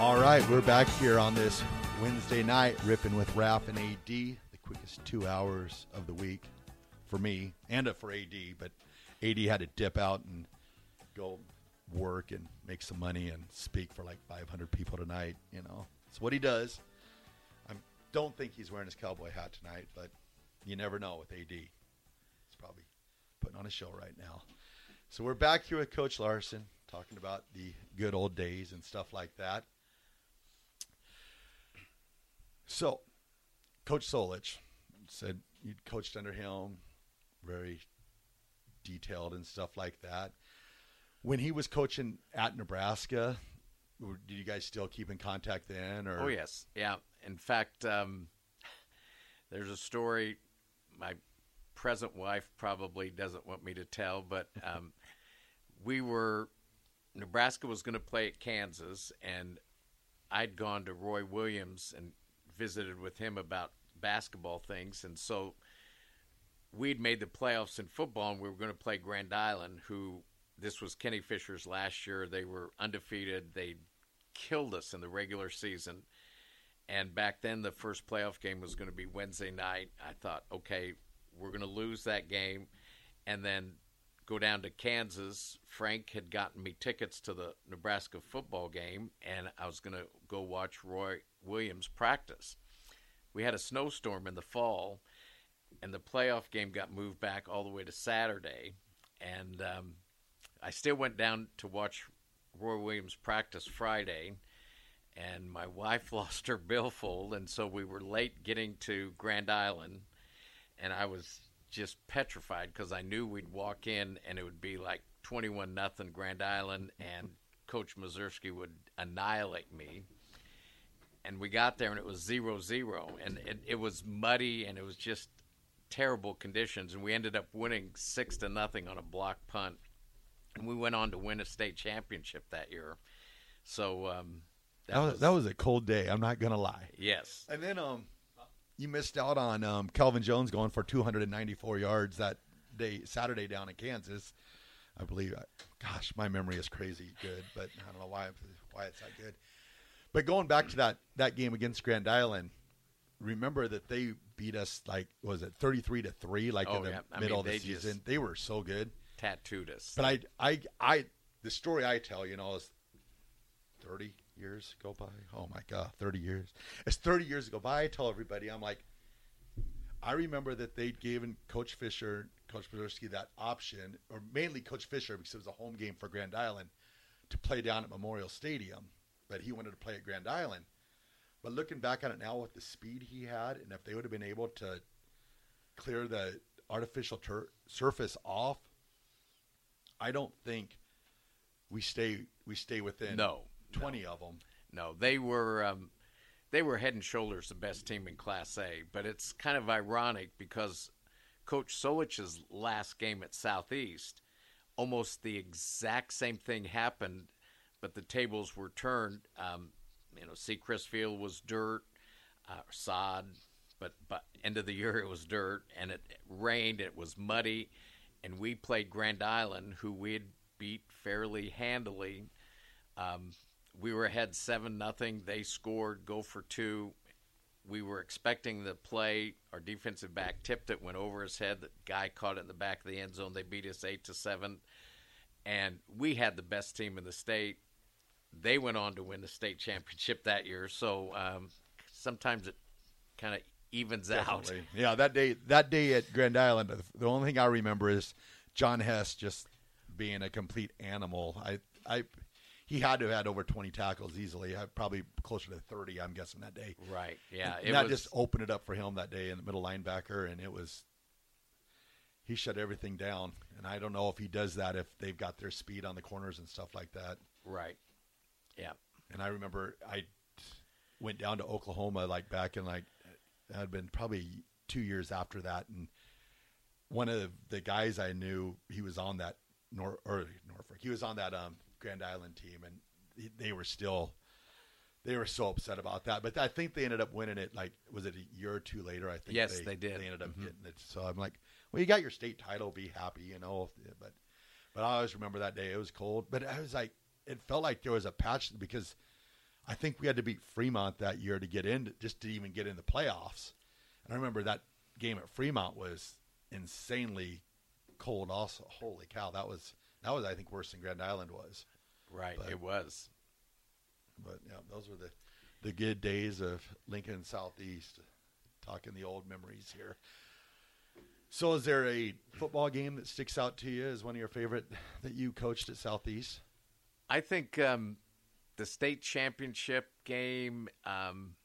All right, we're back here on this Wednesday night, ripping with Raf and AD, the quickest two hours of the week for me and for AD. But AD had to dip out and go work and make some money and speak for like 500 people tonight. You know, it's what he does. I don't think he's wearing his cowboy hat tonight, but you never know with AD. He's probably putting on a show right now. So we're back here with Coach Larsen talking about the good old days and stuff like that. So, Coach Solich said you coached under him, very detailed and stuff like that. When he was coaching at Nebraska, did you guys still keep in contact then? Or oh yes, yeah. In fact, um, there's a story my present wife probably doesn't want me to tell, but um, we were Nebraska was going to play at Kansas, and I'd gone to Roy Williams and visited with him about basketball things, and so we'd made the playoffs in football, and we were going to play Grand Island, who this was Kenny Fisher's last year. They were undefeated. They killed us in the regular season. And back then, the first playoff game was going to be Wednesday night. I thought, okay, we're going to lose that game. And then go down to Kansas. Frank had gotten me tickets to the Nebraska football game, and I was going to go watch Roy Williams practice. We had a snowstorm in the fall, and the playoff game got moved back all the way to Saturday. And um, I still went down to watch Roy Williams practice Friday, and my wife lost her billfold, and so we were late getting to Grand Island, and I was just petrified because I knew we'd walk in and it would be like 21 nothing Grand Island and Coach Mazurski would annihilate me. And we got there and it was zero zero and it, it was muddy and it was just terrible conditions and we ended up winning six to nothing on a block punt and we went on to win a state championship that year. So um, that, that was, was, that was a cold day. I'm not gonna lie. Yes. And then um, you missed out on um, Calvin Jones going for 294 yards that day, Saturday down in Kansas. I believe. Gosh, my memory is crazy good, but I don't know why why it's that good. But going back to that that game against Grand Island, remember that they beat us like was it 33 to three, like oh, in the yeah. middle mean, of the season. They were so good, tattooed us. But I I I the story I tell, you know, is 30 years go by. Oh my God, 30 years. It's 30 years ago by. I tell everybody, I'm like, I remember that they'd given Coach Fisher, Coach Mazurski that option, or mainly Coach Fisher because it was a home game for Grand Island to play down at Memorial Stadium, but he wanted to play at Grand Island. But looking back on it now with the speed he had, and if they would have been able to clear the artificial tur- surface off, I don't think we stay we stay within no twenty no. of them. No, they were um, they were head and shoulders the best team in Class A. But it's kind of ironic because Coach Solich's last game at Southeast, almost the exact same thing happened, but the tables were turned. Um, you know, Seacrest Field was dirt, uh, sod, but but end of the year it was dirt, and it rained. It was muddy, and we played Grand Island, who we had beat fairly handily. Um, we were ahead seven nothing. They scored, go for two. We were expecting the play. Our defensive back tipped it, went over his head. The guy caught it in the back of the end zone. They beat us eight to seven, and we had the best team in the state. they went on to win the state championship that year. So um, sometimes it kind of evens out. Yeah, that day that day at Grand Island, the only thing I remember is John Hess just being a complete animal. I I he had to have had over 20 tackles easily. Probably closer to 30, I'm guessing that day. Right. Yeah. And that just opened it up for him that day in the middle linebacker, and it was he shut everything down. And I don't know if he does that if they've got their speed on the corners and stuff like that. right. Yeah. And I remember I went down to Oklahoma like back in like it had been probably two years after that, and one of the guys I knew he was on that Nor or Norfolk. He was on that um, Grand Island team, and they were still they were so upset about that. But I think they ended up winning it. Like was it a year or two later? I think Yes, they did. They ended up Mhm. getting it. So I'm like, well, you got your state title, be happy, you know. But but I always remember that day. It was cold, but I was like, it felt like there was a patch because I think we had to beat Fremont that year to get in, just to even get in the playoffs. And I remember that game at Fremont was insanely cold. Also, holy cow, that was that was I think worse than Grand Island was. Right. But- it was. But yeah, those were the the good days of Lincoln Southeast. Talking the old memories here. So, is there a football game that sticks out to you as one of your favorite that you coached at Southeast? I think um, the state championship game, um,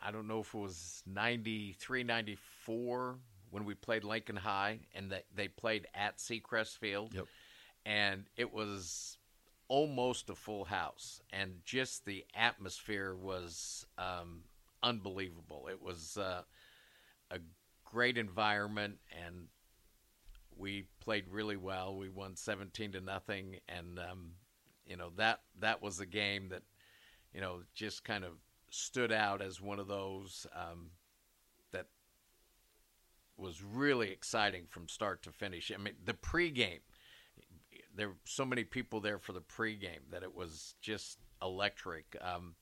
I don't know if it was 93, 94 when we played Lincoln High and that they played at Seacrest Field. Yep. And it was almost a full house. And just the atmosphere was um, unbelievable. It was uh, a great environment and we played really well. We won seventeen to nothing, and um, you know that that was a game that you know just kind of stood out as one of those um, was really exciting from start to finish. I mean, the pregame. There were so many people there for the pregame that it was just electric. Um,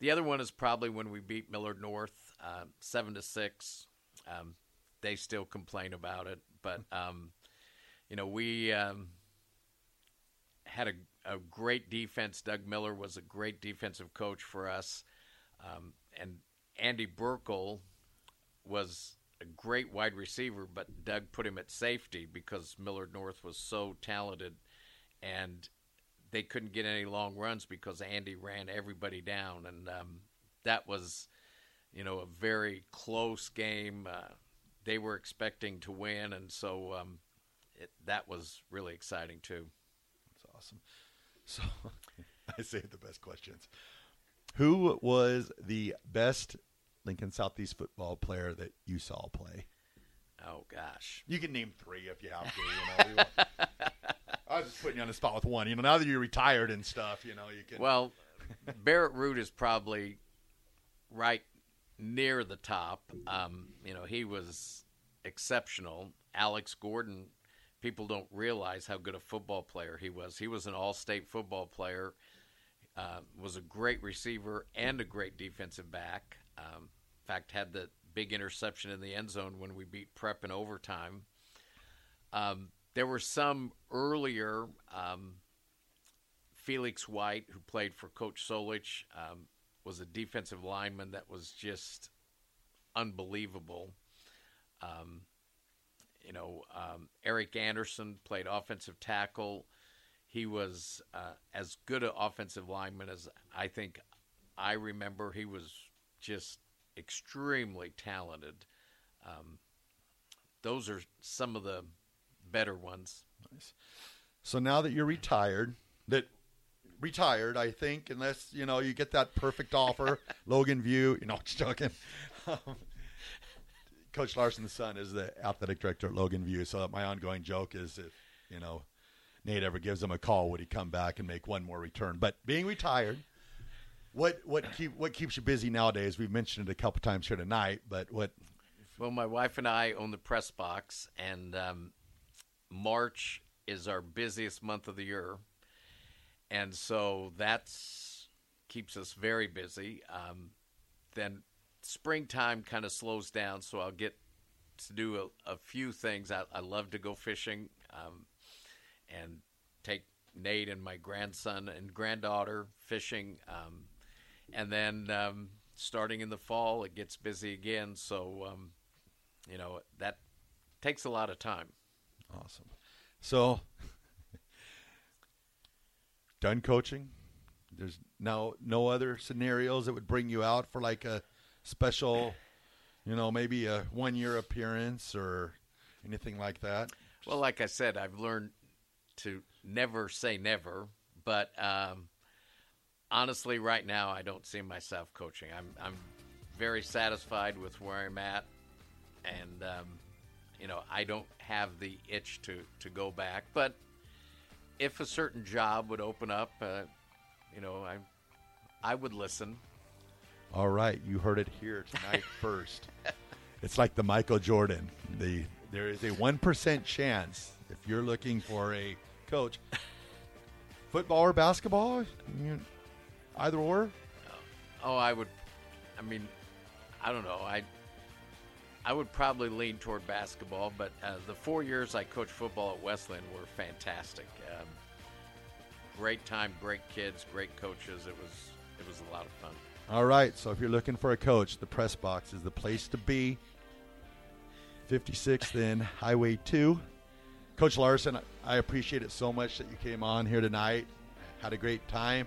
the other one is probably when we beat Millard North uh, seven to six. Um, they still complain about it, but um, you know we um, had a, a great defense. Doug Miller was a great defensive coach for us, um, and Andy Burkle was a great wide receiver, but Doug put him at safety because Millard North was so talented, and they couldn't get any long runs because Andy ran everybody down, and um, that was, you know, a very close game. Uh, they were expecting to win, and so um, it, that was really exciting too. That's awesome. So, I saved the best questions. Who was the best Lincoln Southeast football player that you saw play? Oh gosh, You can name three if you have to. You know, I was just putting you on the spot with one. You know, now that you're retired and stuff, you know, you can. well, Barrett Ruud is probably right near the top. Um, you know, he was exceptional. Alex Gordon, people don't realize how good a football player he was. He was an all-state football player. Uh, was a great receiver and a great defensive back. Um, fact, had the big interception in the end zone when we beat Prep in overtime. Um, there were some earlier. Um, Felix White, who played for Coach Solich, um, was a defensive lineman that was just unbelievable. Um, you know, um, Eric Anderson played offensive tackle. He was uh, as good an offensive lineman as I think I remember. He was just extremely talented. Um, those are some of the better ones. Nice. so now that you're retired, that retired, I think, unless you know you get that perfect offer, Logan View. You know, just joking. Um, Coach Larsen's son is the athletic director at Logan View. So my ongoing joke is if you know Nate ever gives him a call, would he come back and make one more return? But being retired, what what keep what keeps you busy nowadays? We've mentioned it a couple times here tonight, but what Well, my wife and I own the press box, and um, March is our busiest month of the year, and so that's keeps us very busy. Um, then springtime kind of slows down, so I'll get to do a, a few things. I, I love to go fishing, um, and take Nate and my grandson and granddaughter fishing, um, and then um, starting in the fall it gets busy again. So um, you know that takes a lot of time. Awesome. So, done coaching. There's now no other scenarios that would bring you out for like a special, you know, maybe a one year appearance or anything like that. Well, like I said, I've learned to never say never, but um, honestly, right now, I don't see myself coaching. I'm I'm very satisfied with where I'm at, and um, you know, I don't have the itch to to go back. But if a certain job would open up, uh, you know, I I would listen. All right, you heard it here tonight first. It's like the Michael Jordan. The there is a one percent chance if you're looking for a coach, football or basketball, you, either or. Oh, I would. I mean, I don't know. I I would probably lean toward basketball, but uh, the four years I coached football at Westland were fantastic. Um, great time, great kids, great coaches. It was it was a lot of fun. All right, so if you're looking for a coach, the press box is the place to be. 56th in Highway 2. Coach Larsen, I appreciate it so much that you came on here tonight. Had a great time,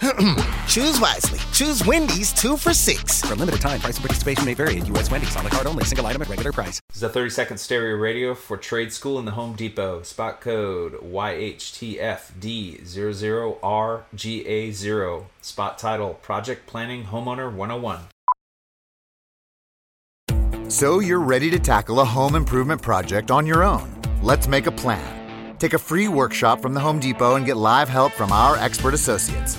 Choose wisely. Choose Wendy's two for six. For a limited time, price and participation may vary at U.S. Wendy's on the card only. Single item at regular price. This is a 30 second stereo radio for trade school in the Home Depot. Spot code YHTFD00RGA0. Spot title Project Planning Homeowner 101. So you're ready to tackle a home improvement project on your own. Let's make a plan. Take a free workshop from the Home Depot and get live help from our expert associates.